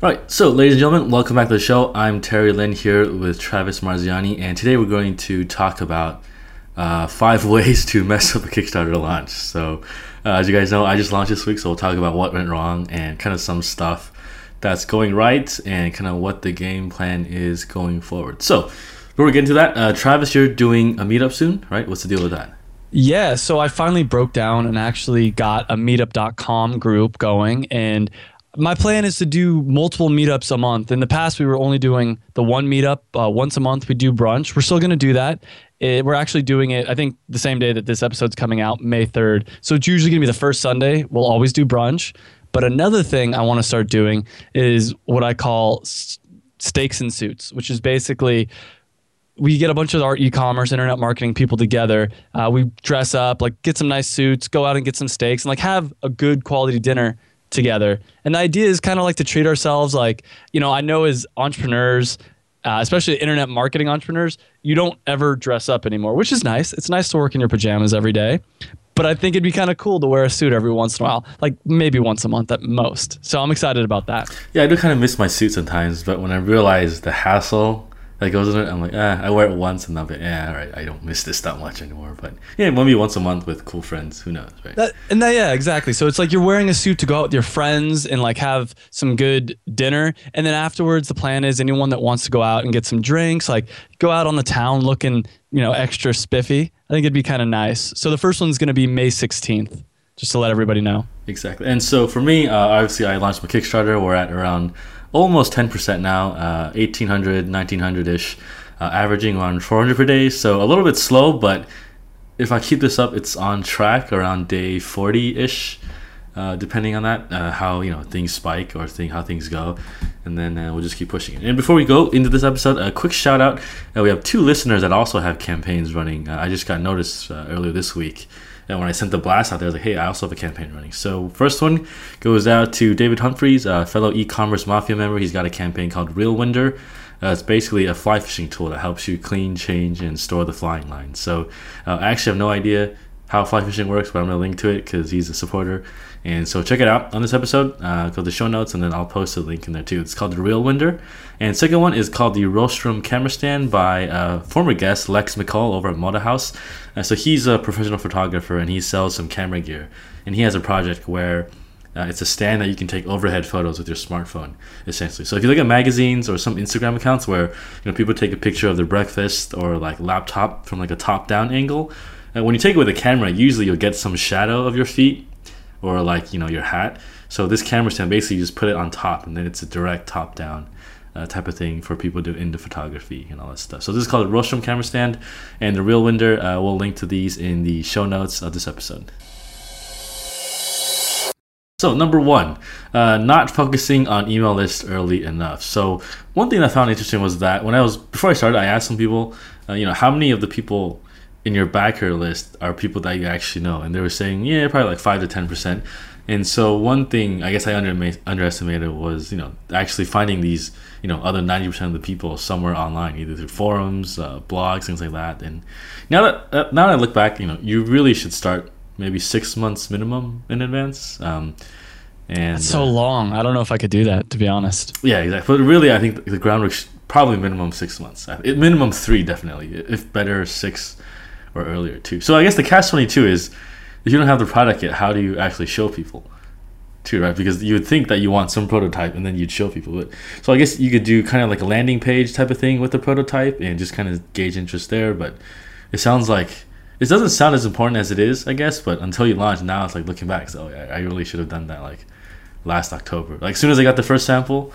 Right, so ladies and gentlemen, welcome back to the show. I'm Terry Lin here with Travis Marziani, and today we're going to talk about uh, five ways to mess up a Kickstarter launch. So, uh, as you guys know, I just launched this week, so we'll talk about what went wrong and kind of some stuff that's going right and kind of what the game plan is going forward. So, before we get into that, uh, Travis, you're doing a meetup soon, right? What's the deal with that? Yeah, so I finally broke down and actually got a meetup.com group going and my plan is to do multiple meetups a month. In the past, we were only doing the one meetup uh, once a month. We do brunch. We're still going to do that. It, we're actually doing it, I think, the same day that this episode's coming out, May 3rd. So it's usually going to be the first Sunday. We'll always do brunch. But another thing I want to start doing is what I call steaks and suits, which is basically we get a bunch of our e-commerce internet marketing people together uh, we dress up like get some nice suits go out and get some steaks and like have a good quality dinner together. And the idea is kind of like to treat ourselves like, you know, I know as entrepreneurs, uh, especially internet marketing entrepreneurs, you don't ever dress up anymore, which is nice. It's nice to work in your pajamas every day. But I think it'd be kind of cool to wear a suit every once in a while, like maybe once a month at most. So I'm excited about that. Yeah, I do kind of miss my suit sometimes, but when I realize the hassle that goes in it. I'm like, ah, I wear it once and I'll be, yeah, all right, I don't miss this that much anymore. But yeah, maybe once a month with cool friends. Who knows, right? That, and that, yeah, exactly. So it's like you're wearing a suit to go out with your friends and like have some good dinner. And then afterwards, the plan is anyone that wants to go out and get some drinks, like go out on the town looking, you know, extra spiffy. I think it'd be kind of nice. So the first one's going to be May 16th, just to let everybody know. Exactly. And so for me, uh, obviously, I launched my Kickstarter. We're at around almost 10% now, uh, 1800, 1900 ish, uh, averaging around 400 per day. So a little bit slow, but if I keep this up, it's on track around day 40 ish. Uh, depending on that, uh, how you know things spike or thing, how things go, and then uh, we'll just keep pushing it. And before we go into this episode, a quick shout out: uh, we have two listeners that also have campaigns running. Uh, I just got noticed uh, earlier this week and when I sent the blast out there, I was like, hey, I also have a campaign running. So first one goes out to David Humphreys, a fellow e-commerce mafia member. He's got a campaign called Reel Winder. Uh, it's basically a fly fishing tool that helps you clean, change, and store the flying line. So uh, I actually have no idea how fly fishing works, but I'm gonna link to it because he's a supporter. And so check it out on this episode. Uh, go to the show notes, and then I'll post a link in there too. It's called the Reel Winder. And second one is called the Rostrum Camera Stand by uh, former guest Lex McCall over at Moda House. Uh, so he's a professional photographer, and he sells some camera gear. And he has a project where uh, it's a stand that you can take overhead photos with your smartphone, essentially. So if you look at magazines or some Instagram accounts where you know people take a picture of their breakfast or like laptop from like a top-down angle, and when you take it with a camera, usually you'll get some shadow of your feet or like you know your hat. So this camera stand basically you just put it on top, and then it's a direct top down. Uh, type of thing for people do into photography and all that stuff. So this is called Rostrum camera stand, and the Reel Winder. Uh, we'll link to these in the show notes of this episode. So number one, uh, not focusing on email lists early enough. So one thing I found interesting was that when I was before I started, I asked some people, uh, you know, how many of the people in your backer list are people that you actually know, and they were saying, yeah, probably like five to ten percent. And so one thing I guess I under- underestimated was you know actually finding these you know other ninety percent of the people somewhere online, either through forums, uh, blogs, things like that. And now that uh, now that I look back, you know, you really should start maybe six months minimum in advance. Um, and That's so uh, long. I don't know if I could do that to be honest. Yeah, exactly. But really, I think the groundwork probably minimum six months. Minimum three, definitely. If better, six or earlier too. So I guess the catch twenty two is if you don't have the product yet, how do you actually show people? Too right because you would think that you want some prototype and then you'd show people. But so I guess you could do kind of like a landing page type of thing with the prototype and just kind of gauge interest there. But it sounds like it doesn't sound as important as it is, I guess. But until you launch, now it's like looking back. So I, I really should have done that like last October. Like as soon as I got the first sample,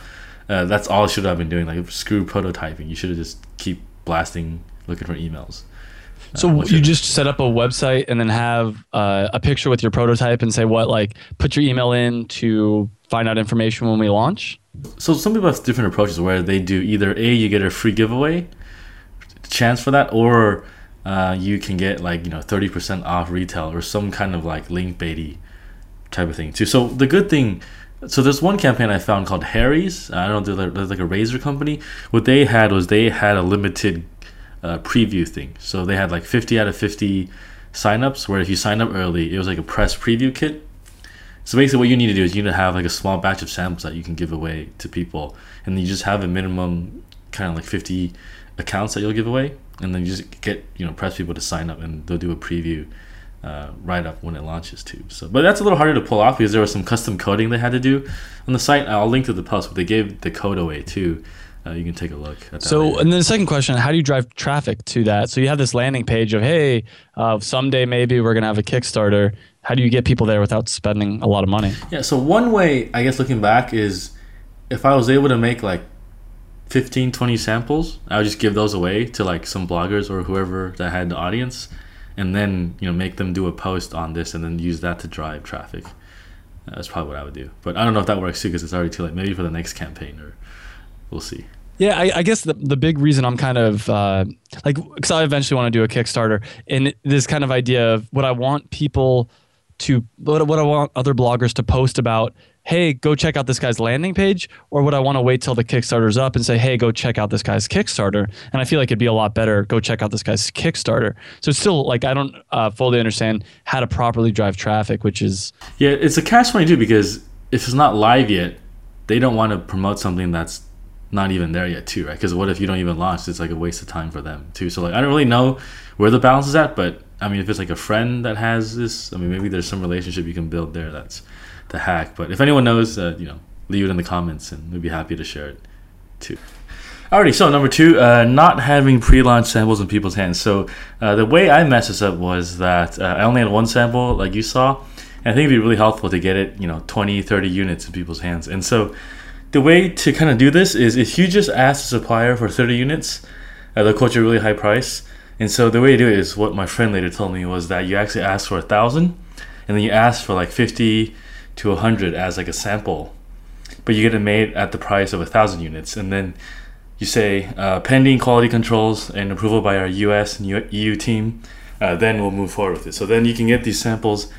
uh, that's all I should have been doing. Like screw prototyping. You should have just keep blasting, looking for emails. So uh, you just set up a website and then have uh, a picture with your prototype and say what like put your email in to find out information when we launch. So some people have different approaches where they do either a you get a free giveaway chance for that or uh, you can get like you know 30% off retail or some kind of like link baity type of thing too. So the good thing so there's one campaign I found called Harry's. I don't know, they're like a razor company. What they had was they had a limited uh, preview thing. So they had like 50 out of 50 signups where if you sign up early, it was like a press preview kit. So basically, what you need to do is you need to have like a small batch of samples that you can give away to people, and you just have a minimum kind of like 50 accounts that you'll give away, and then you just get you know press people to sign up, and they'll do a preview uh, right up when it launches too. So, but that's a little harder to pull off because there was some custom coding they had to do on the site. I'll link to the post, but they gave the code away too. Uh, you can take a look. At that So, later. and then the second question: How do you drive traffic to that? So you have this landing page of, hey, uh, someday maybe we're gonna have a Kickstarter. How do you get people there without spending a lot of money? Yeah, so one way, I guess looking back, is if I was able to make like 15, 20 samples, I would just give those away to like some bloggers or whoever that had the audience, and then, you know, make them do a post on this and then use that to drive traffic. That's probably what I would do. But I don't know if that works too because it's already too late. Maybe for the next campaign or we'll see. Yeah, I, I guess the, the big reason I'm kind of uh, like, because I eventually want to do a Kickstarter, and this kind of idea of what I want people to, what, what I want other bloggers to post about, hey, go check out this guy's landing page, or would I want to wait till the Kickstarter's up and say, hey, go check out this guy's Kickstarter? And I feel like it'd be a lot better, go check out this guy's Kickstarter. So it's still like, I don't uh, fully understand how to properly drive traffic, which is, Yeah, it's a catch 22 because if it's not live yet, they don't want to promote something that's not even there yet too, right? Because what if you don't even launch? It's like a waste of time for them too. So like I don't really know where the balance is at, but I mean if it's like a friend that has this, I mean maybe there's some relationship you can build there that's the hack. But if anyone knows, uh, you know, leave it in the comments and we'd be happy to share it too. Alrighty, so number two, uh, not having pre-launch samples in people's hands. So uh, the way I messed this up was that uh, I only had one sample, like you saw, and I think it'd be really helpful to get it, you know, 20, 30 units in people's hands. And so the way to kind of do this is if you just ask the supplier for 30 units, uh, they'll quote you a really high price. And so the way to do it is what my friend later told me was that you actually ask for a thousand, and then you ask for like 50 to 100 as like a sample, but you get it made at the price of a thousand units, and then you say uh, pending quality controls and approval by our US and EU team, uh, then we'll move forward with it. So then you can get these samples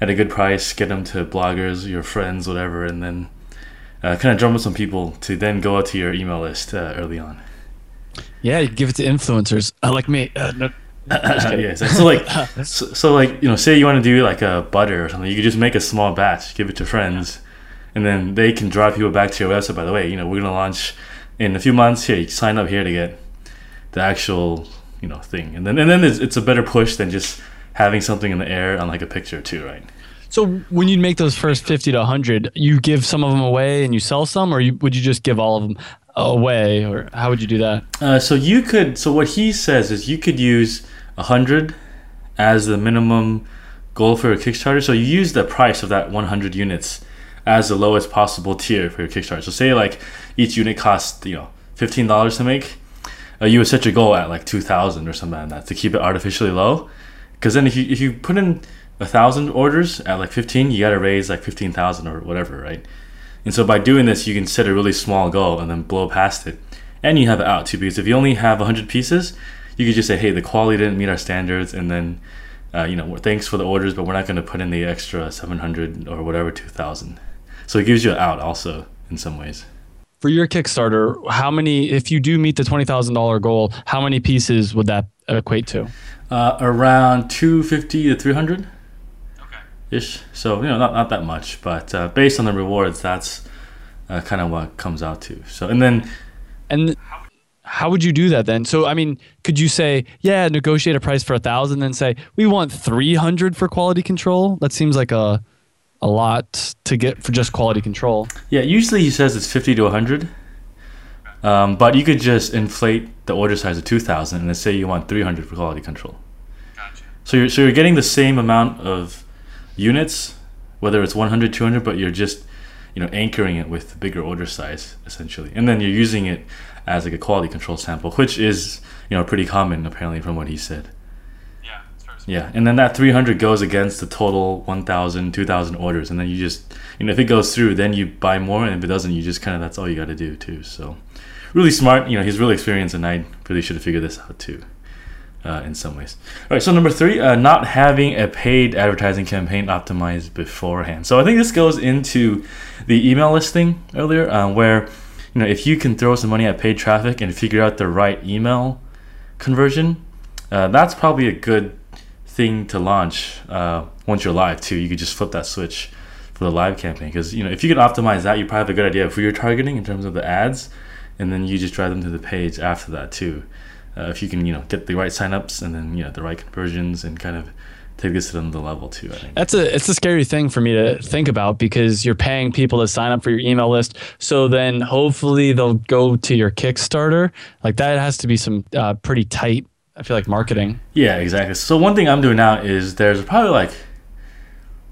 at a good price, get them to bloggers, your friends, whatever, and then uh, kind of drum up some people to then go out to your email list uh, early on. yeah, you give it to influencers uh, like me. Uh, no, yeah, so, so like, so, so like you know, say you want to do like a butter or something, you could just make a small batch, give it to friends, and then they can drive people back to your website. By the way, you know, we're gonna launch in a few months. Here, you sign up here to get the actual you know thing, and then and then it's, it's a better push than just having something in the air on like a picture too, right? So when you make those first 50 to 100, you give some of them away and you sell some, or you, would you just give all of them away, or how would you do that? Uh, so you could. So what he says is you could use a hundred as the minimum goal for a Kickstarter. So you use the price of that 100 units as the lowest possible tier for your Kickstarter. So say like each unit costs you know fifteen dollars to make. Uh, you would set your goal at like two thousand or something like that to keep it artificially low. Because then if you if you put in a thousand orders at like fifteen, you got to raise like fifteen thousand or whatever, right? And so by doing this, you can set a really small goal and then blow past it. And you have it out too, because if you only have 100 pieces, you could just say, hey, the quality didn't meet our standards, and then, uh, you know, thanks for the orders, but we're not going to put in the extra 700 or whatever 2,000. So it gives you an out also in some ways. For your Kickstarter, how many, if you do meet the $20,000 goal, how many pieces would that equate to? Uh, around 250 to 300 ish. So, you know, not, not that much, but uh, based on the rewards, that's uh, kind of what comes out to. So, and then And how would you do that then? So, I mean, could you say, yeah, negotiate a price for a thousand, then say we want three hundred for quality control? That seems like a a lot to get for just quality control. Yeah, usually he says it's 50 to 100. Um, but you could just inflate the order size to 2,000 and then say you want 300 for quality control. Gotcha. So you're, so you're getting the same amount of units, whether it's 100, 200, but you're just you know anchoring it with the bigger order size essentially, and then you're using it as like a quality control sample, which is you know pretty common apparently from what he said. Yeah, Yeah, and then that 300 goes against the total 1,000, 2,000 orders, and then you just, you know, if it goes through, then you buy more, and if it doesn't, you just kind of that's all you got to do too. So, really smart. You know, he's really experienced, and I really should have figured this out too, uh, in some ways. All right, so number three, uh, not having a paid advertising campaign optimized beforehand. So I think this goes into the email listing earlier, uh, where you know if you can throw some money at paid traffic and figure out the right email conversion, uh, that's probably a good thing to launch uh, once you're live too. You could just flip that switch for the live campaign because you know if you can optimize that, you probably have a good idea of who you're targeting in terms of the ads, and then you just drive them to the page after that too. Uh, if you can, you know, get the right signups and then you know the right conversions and kind of take this to another level too. I think That's a it's a scary thing for me to think about because you're paying people to sign up for your email list. So then hopefully they'll go to your Kickstarter. Like that has to be some uh, pretty tight. I feel like marketing. Yeah, exactly. So one thing I'm doing now is there's probably like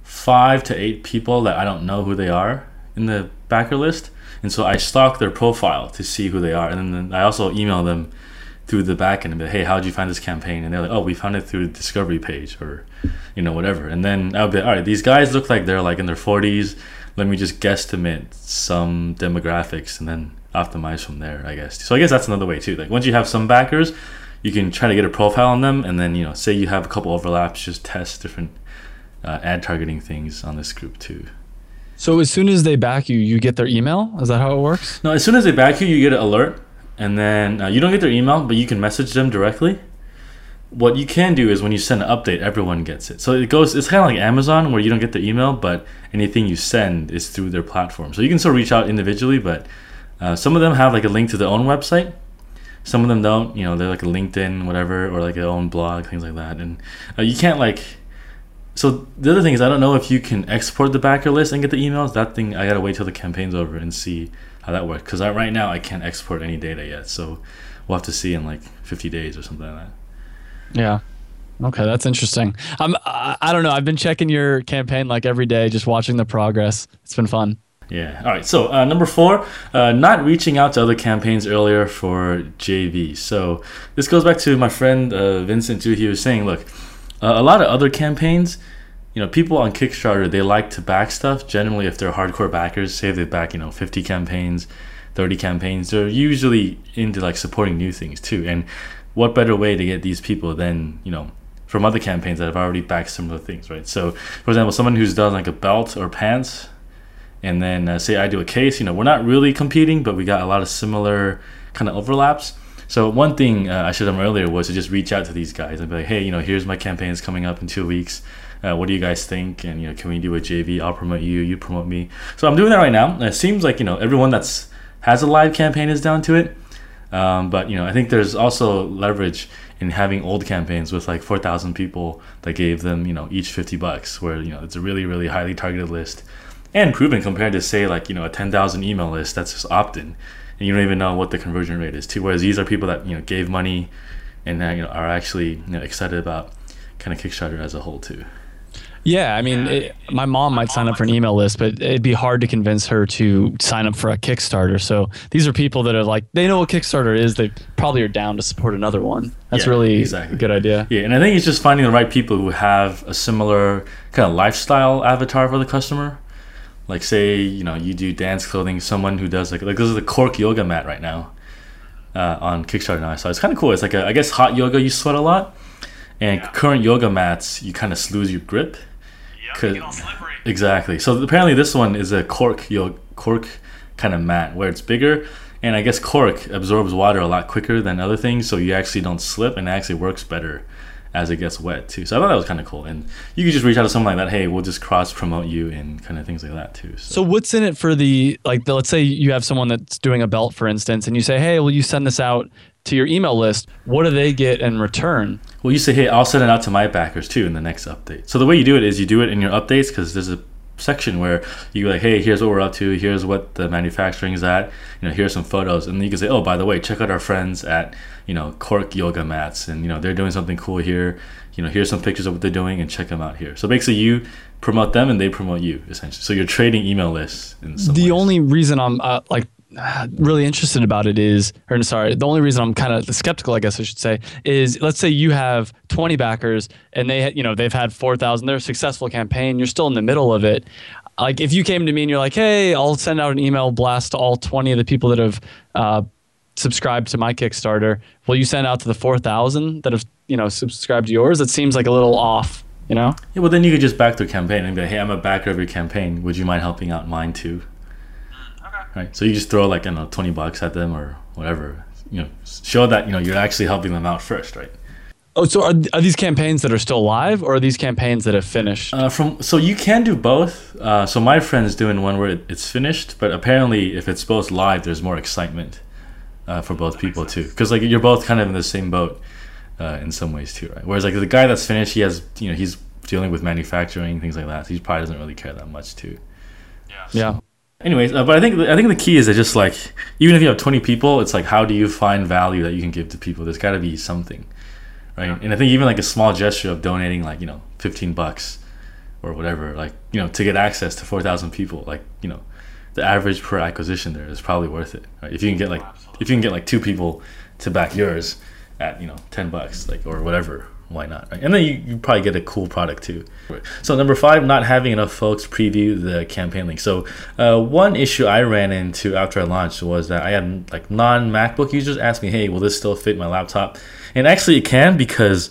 five to eight people that I don't know who they are in the backer list, and so I stalk their profile to see who they are, and then I also email them through the back end and be like, hey, how did you find this campaign? And they're like, oh, we found it through the discovery page or, you know, whatever. And then I'll be like, all right, these guys look like they're like in their 40s. Let me just guesstimate some demographics and then optimize from there, I guess. So I guess that's another way too. Like once you have some backers, you can try to get a profile on them and then, you know, say you have a couple overlaps, just test different uh, ad targeting things on this group too. So as soon as they back you, you get their email. Is that how it works? No, as soon as they back you, you get an alert and then uh, you don't get their email, but you can message them directly. What you can do is when you send an update, everyone gets it. So it goes. It's kind of like Amazon, where you don't get their email, but anything you send is through their platform. So you can still reach out individually, but uh, some of them have like a link to their own website. Some of them don't. You know, they're like a LinkedIn, whatever, or like their own blog, things like that. And uh, you can't like. So the other thing is, I don't know if you can export the backer list and get the emails. That thing, I gotta wait till the campaign's over and see how that works. Because right now I can't export any data yet, so we'll have to see in like 50 days or something like that. Yeah. Okay, that's interesting. I'm. I, I don't know. I've been checking your campaign like every day, just watching the progress. It's been fun. Yeah. All right. So uh, number four, uh, not reaching out to other campaigns earlier for JV. So this goes back to my friend uh, Vincent too. He was saying, look, uh, a lot of other campaigns, you know, people on Kickstarter they like to back stuff. Generally, if they're hardcore backers, say they back, you know, 50 campaigns, 30 campaigns, they're usually into like supporting new things too. And what better way to get these people than you know from other campaigns that have already backed similar things, right? So, for example, someone who's done like a belt or pants and then uh, say I do a case, you know, we're not really competing, but we got a lot of similar kind of overlaps. So one thing uh, I should have done earlier was to just reach out to these guys and be like, hey, you know, here's my campaigns coming up in two weeks. Uh, what do you guys think? And you know, can we do a JV? I'll promote you, you promote me. So I'm doing that right now. It seems like you know everyone that's has a live campaign is down to it. Um, but you know, I think there's also leverage in having old campaigns with like 4,000 people that gave them you know each 50 bucks, where you know it's a really really highly targeted list and proven compared to say like you know a 10,000 email list that's just opt-in and you don't even know what the conversion rate is too whereas these are people that you know gave money and uh, you know are actually you know excited about kind of kickstarter as a whole too Yeah, I mean, it, my mom might sign up for an email list, but it'd be hard to convince her to sign up for a Kickstarter. So these are people that are like, they know what Kickstarter is. They probably are down to support another one. That's Yeah, really exactly. a good idea. yeah and i think it's just finding the right people who have a similar kind of lifestyle avatar for the customer like say you know you do dance clothing someone who does like like this is the cork yoga mat right now uh, on kickstarter now so it's kind of cool it's like a, i guess hot yoga you sweat a lot and current yoga mats you kind of lose your grip Yep, Could- get all slippery. Exactly. So apparently this one is a cork yo cork kind of mat where it's bigger, and I guess cork absorbs water a lot quicker than other things, so you actually don't slip, and it actually works better as it gets wet too. So I thought that was kind of cool, and you could just reach out to someone like that. Hey, we'll just cross promote you and kind of things like that too. So what's in it for the like? The, let's say you have someone that's doing a belt, for instance, and you say, "Hey, will you send this out to your email list?" What do they get in return? Well, you say, hey, I'll send it out to my backers too in the next update. So the way you do it is you do it in your updates because there's a section where you go like, hey, here's what we're up to. Here's what the manufacturing is at. You know, here's some photos, and then you can say, oh, by the way, check out our friends at you know Cork Yoga Mats, and you know they're doing something cool here. You know, here's some pictures of what they're doing, and check them out here. So basically, you promote them, and they promote you essentially. So you're trading email lists. In some the ways. only reason I'm uh, like really interested about it is, or sorry, the only reason I'm kind of skeptical, I guess I should say, is let's say you have 20 backers and they, you know, they've had 4,000, they're a successful campaign, you're still in the middle of it. Like if you came to me and you're like, hey, I'll send out an email blast to all 20 of the people that have uh, subscribed to my Kickstarter, will you send out to the 4,000 that have, you know, subscribed to yours? It seems like a little off, you know? yeah, well then you could just back their campaign and be like, hey, I'm a backer of your campaign. Would you mind helping out mine too? Okay. right? So you just throw like I don't know twenty bucks at them or whatever, you know, show that you know you're actually helping them out first, right? Oh, so are, are these campaigns that are still live, or are these campaigns that have finished? Uh, from so you can do both. Uh, so my friend's doing one where it, it's finished, but apparently if it's both live, there's more excitement uh, for both people too, because like you're both kind of in the same boat uh, in some ways too, right? Whereas like the guy that's finished, he has you know he's dealing with manufacturing things like that. So he probably doesn't really care that much too. Yeah. yeah. Anyways, uh, but I think I think the key is that just like even if you have 20 people, it's like how do you find value that you can give to people? There's got to be something, right? And I think even like a small gesture of donating like you know 15 bucks or whatever, like you know to get access to 4,000 people, like you know the average per acquisition there is probably worth it. Right? If you can get like if you can get like two people to back yours at you know 10 bucks like or whatever why not right? and then you, you probably get a cool product too so number five not having enough folks preview the campaign link so uh, one issue i ran into after i launched was that i had like non-macbook users ask me hey will this still fit my laptop and actually it can because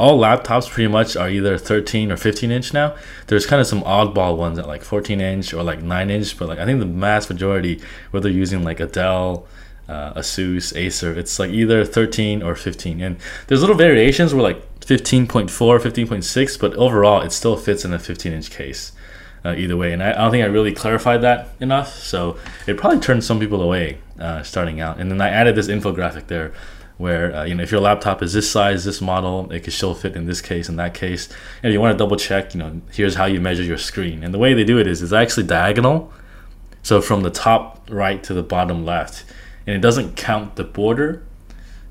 all laptops pretty much are either 13 or 15 inch now. There's kind of some oddball ones at like 14 inch or like 9 inch, but like I think the mass majority, whether using like a Dell, uh, Asus, Acer, it's like either 13 or 15. And there's little variations where like 15.4, 15.6, but overall it still fits in a 15 inch case. Uh, either way, and I, I don't think I really clarified that enough, so it probably turned some people away uh, starting out. And then I added this infographic there where uh, you know if your laptop is this size, this model, it could still fit in this case and that case. And if you want to double check, you know, here's how you measure your screen. And the way they do it is it's actually diagonal, so from the top right to the bottom left, and it doesn't count the border.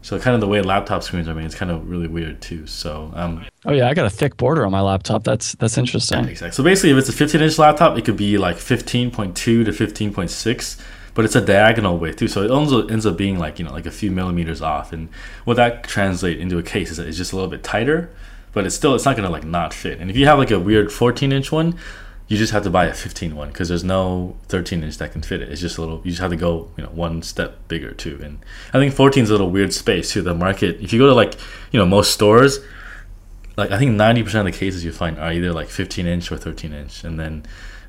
So kind of the way laptop screens are made, it's kind of really weird too. So um, Oh yeah, I got a thick border on my laptop. That's that's interesting. exactly. So basically, if it's a 15 inch laptop, it could be like 15.2 to 15.6 but it's a diagonal width too, so it also ends up being like you know like a few millimeters off. And what that translates into a case is that it's just a little bit tighter, but it's still it's not gonna like not fit. And if you have like a weird 14 inch one, you just have to buy a 15 one because there's no 13 inch that can fit it. It's just a little. You just have to go you know one step bigger too. And I think 14 is a little weird space too. The market, if you go to like you know most stores, like I think 90% of the cases you find are either like 15 inch or 13 inch, and then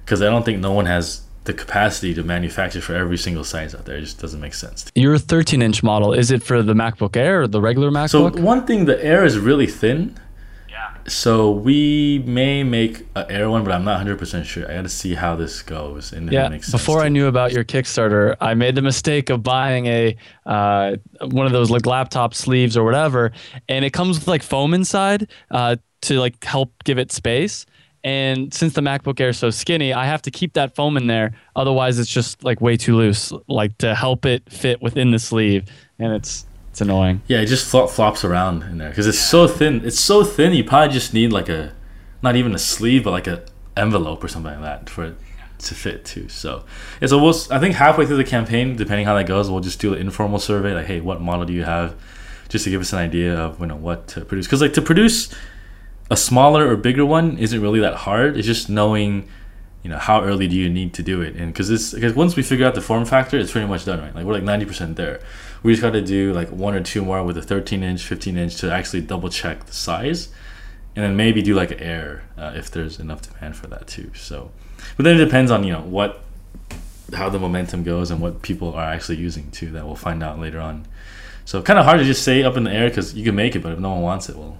because I don't think no one has the capacity to manufacture for every single size out there. It just doesn't make sense. Your 13 inch model is it for the MacBook Air or the regular MacBook? So MacBook? one thing, the Air is really thin. So we may make an Air one, but I'm not 100% sure. I got to see how this goes and yeah. it makes sense. Before I knew about your Kickstarter, I made the mistake of buying a uh, one of those like laptop sleeves or whatever, and it comes with like foam inside uh, to like help give it space. And since the MacBook Air is so skinny, I have to keep that foam in there. Otherwise, it's just like way too loose, like to help it fit within the sleeve, and it's it's annoying. Yeah, it just flop, flops around in there because it's so thin. It's so thin. You probably just need like a, not even a sleeve, but like a envelope or something like that for it to fit too. So so we'll. I think halfway through the campaign, depending how that goes, we'll just do an informal survey like, hey, what model do you have, just to give us an idea of you know what to produce. Because like to produce a smaller or bigger one isn't really that hard. It's just knowing. You know how early do you need to do it, and because this because once we figure out the form factor, it's pretty much done, right? Like we're like ninety percent there. We just got to do like one or two more with a 13 inch, 15 inch to actually double check the size, and then maybe do like an air uh, if there's enough demand for that too. So, but then it depends on you know what, how the momentum goes and what people are actually using too. That we'll find out later on. So kind of hard to just say up in the air because you can make it, but if no one wants it, well.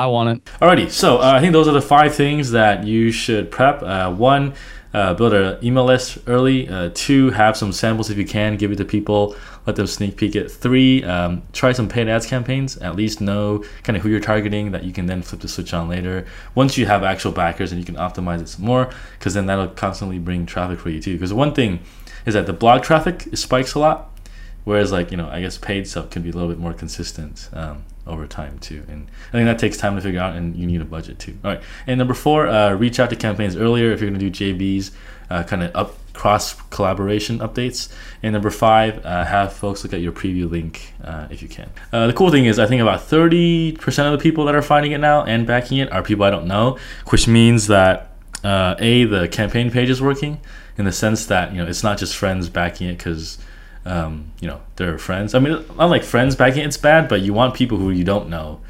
I want it. Alrighty, so uh, I think those are the five things that you should prep. Uh, one, uh, build an email list early. Uh, two, have some samples if you can, give it to people, let them sneak peek it. Three, um, try some paid ads campaigns. At least know kind of who you're targeting that you can then flip the switch on later. Once you have actual backers and you can optimize it some more, because then that'll constantly bring traffic for you too. Because one thing is that the blog traffic spikes a lot, whereas like you know I guess paid stuff can be a little bit more consistent. Um, over time too. And I think that takes time to figure out, and you need a budget too. All right. And number four, uh, reach out to campaigns earlier if you're going to do JVs, uh, kind of up cross collaboration updates. And number five, uh, have folks look at your preview link uh, if you can. Uh, the cool thing is, I think about 30% of the people that are finding it now and backing it are people I don't know, which means that uh, a the campaign page is working in the sense that you know it's not just friends backing it because um, you know, they're friends. I mean, unlike friends backing it's bad, but you want people who you don't know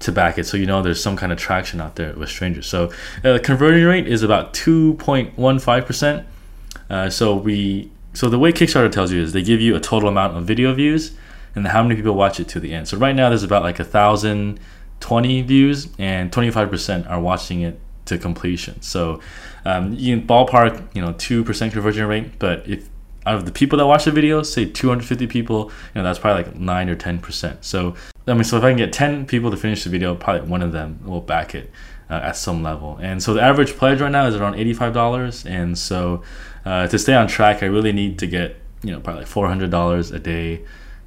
to back it, so you know there's some kind of traction out there with strangers. So uh, the conversion rate is about 2.15 percent. Uh, so we, so the way Kickstarter tells you is they give you a total amount of video views, and how many people watch it to the end. So right now there's about like a thousand twenty views, and twenty five percent are watching it to completion. So um, you can ballpark, you know, two percent conversion rate. But if out of the people that watch the video, say 250 people, you know, that's probably like nine or 10 percent. So I mean, so if I can get 10 people to finish the video, probably one of them will back it. Uh, at some level, and so the average pledge right now is around eighty-five dollars, and so uh, to stay on track, I really need to get you know probably like four hundred dollars a day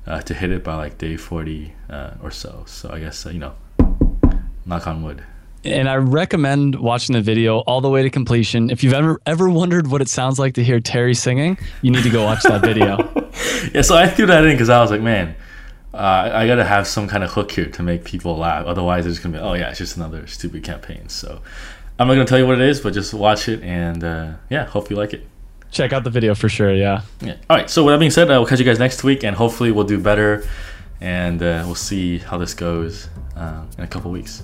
uh, to hit it by like day forty uh, or so. So I guess uh, you know, knock on wood. And I recommend watching the video all the way to completion. If you've ever ever wondered what it sounds like to hear Terry singing, you need to go watch that video. yeah, so I threw that in because I was like, man, uh, I gotta have some kind of hook here to make people laugh. Otherwise, it's gonna be, oh yeah, it's just another stupid campaign. So I'm not gonna tell you what it is, but just watch it and uh, yeah, hope you like it. Check out the video for sure. Yeah. Yeah. All right. So with that being said, I will catch you guys next week, and hopefully we'll do better, and uh, we'll see how this goes uh, in a couple weeks.